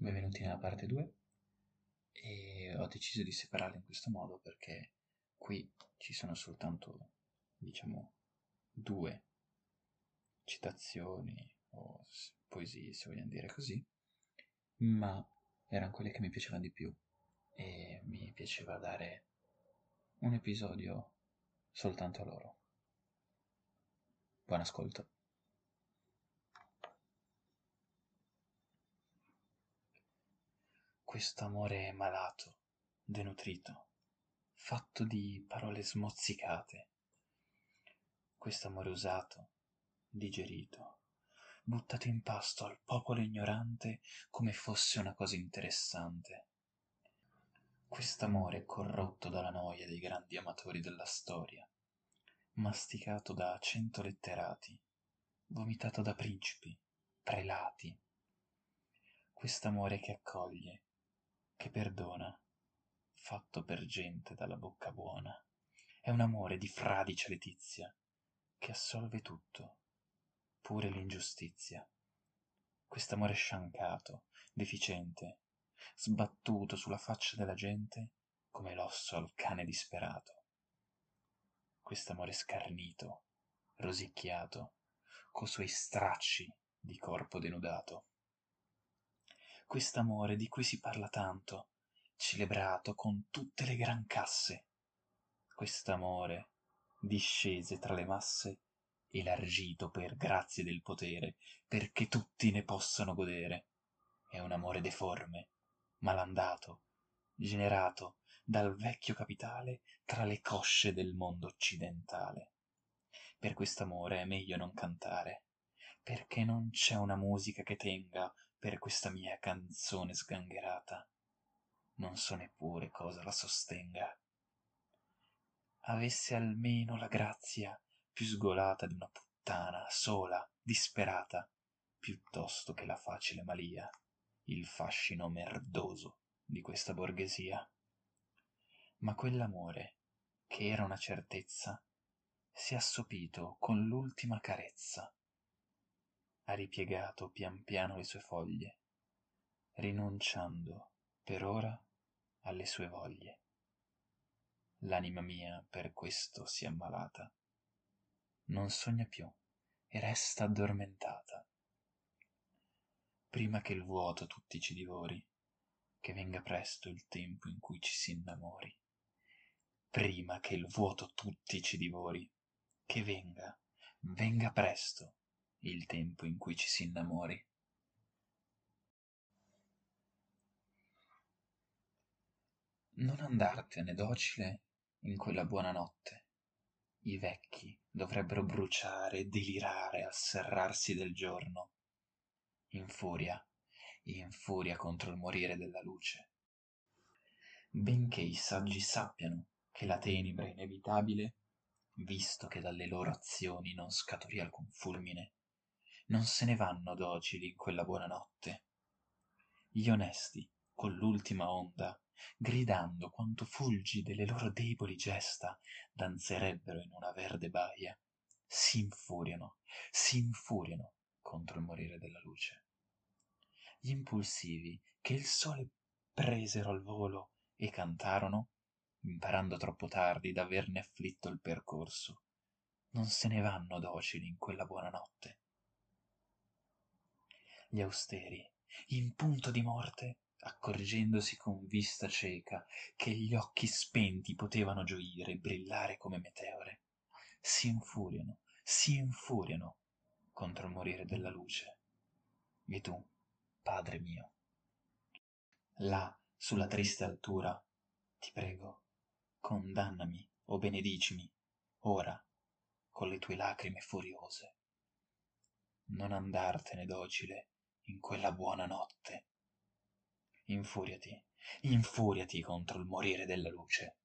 benvenuti nella parte 2 e ho deciso di separarle in questo modo perché qui ci sono soltanto, diciamo, due citazioni o poesie, se vogliamo dire così, ma erano quelle che mi piacevano di più e mi piaceva dare un episodio soltanto a loro. Buon ascolto. Questo amore malato, denutrito, fatto di parole smozzicate. Questo amore usato, digerito, buttato in pasto al popolo ignorante come fosse una cosa interessante. Quest'amore corrotto dalla noia dei grandi amatori della storia, masticato da cento letterati, vomitato da principi, prelati. Quest'amore che accoglie, che perdona, fatto per gente dalla bocca buona. È un amore di fradicia letizia, che assolve tutto, pure l'ingiustizia. Quest'amore sciancato, deficiente, sbattuto sulla faccia della gente come l'osso al cane disperato. Quest'amore scarnito, rosicchiato, co suoi stracci di corpo denudato quest'amore di cui si parla tanto, celebrato con tutte le gran casse. Quest'amore discese tra le masse, elargito per grazie del potere, perché tutti ne possano godere. È un amore deforme, malandato, generato dal vecchio capitale tra le cosce del mondo occidentale. Per quest'amore è meglio non cantare, perché non c'è una musica che tenga per questa mia canzone sgangherata. Non so neppure cosa la sostenga. Avesse almeno la grazia più sgolata di una puttana sola, disperata, piuttosto che la facile malia, il fascino merdoso di questa borghesia. Ma quell'amore, che era una certezza, si è assopito con l'ultima carezza ha ripiegato pian piano le sue foglie, rinunciando per ora alle sue voglie. L'anima mia per questo si è ammalata, non sogna più e resta addormentata. Prima che il vuoto tutti ci divori, che venga presto il tempo in cui ci si innamori. Prima che il vuoto tutti ci divori, che venga, venga presto il tempo in cui ci si innamori. Non andartene docile in quella buona notte. I vecchi dovrebbero bruciare e delirare al serrarsi del giorno. In furia, in furia contro il morire della luce. Benché i saggi sappiano che la tenebra è inevitabile, visto che dalle loro azioni non scaturì alcun fulmine, non se ne vanno docili in quella buona notte. Gli onesti, con l'ultima onda, gridando quanto fulgi delle loro deboli gesta danzerebbero in una verde baia, si infuriano, si infuriano contro il morire della luce. Gli impulsivi che il sole presero al volo e cantarono, imparando troppo tardi d'averne afflitto il percorso, non se ne vanno docili in quella buona notte gli austeri, in punto di morte, accorgendosi con vista cieca che gli occhi spenti potevano gioire e brillare come meteore, si infuriano, si infuriano contro il morire della luce. E tu, Padre mio, là sulla triste altura, ti prego, condannami o benedicimi, ora, con le tue lacrime furiose. Non andartene docile in quella buona notte. Infuriati, infuriati contro il morire della luce.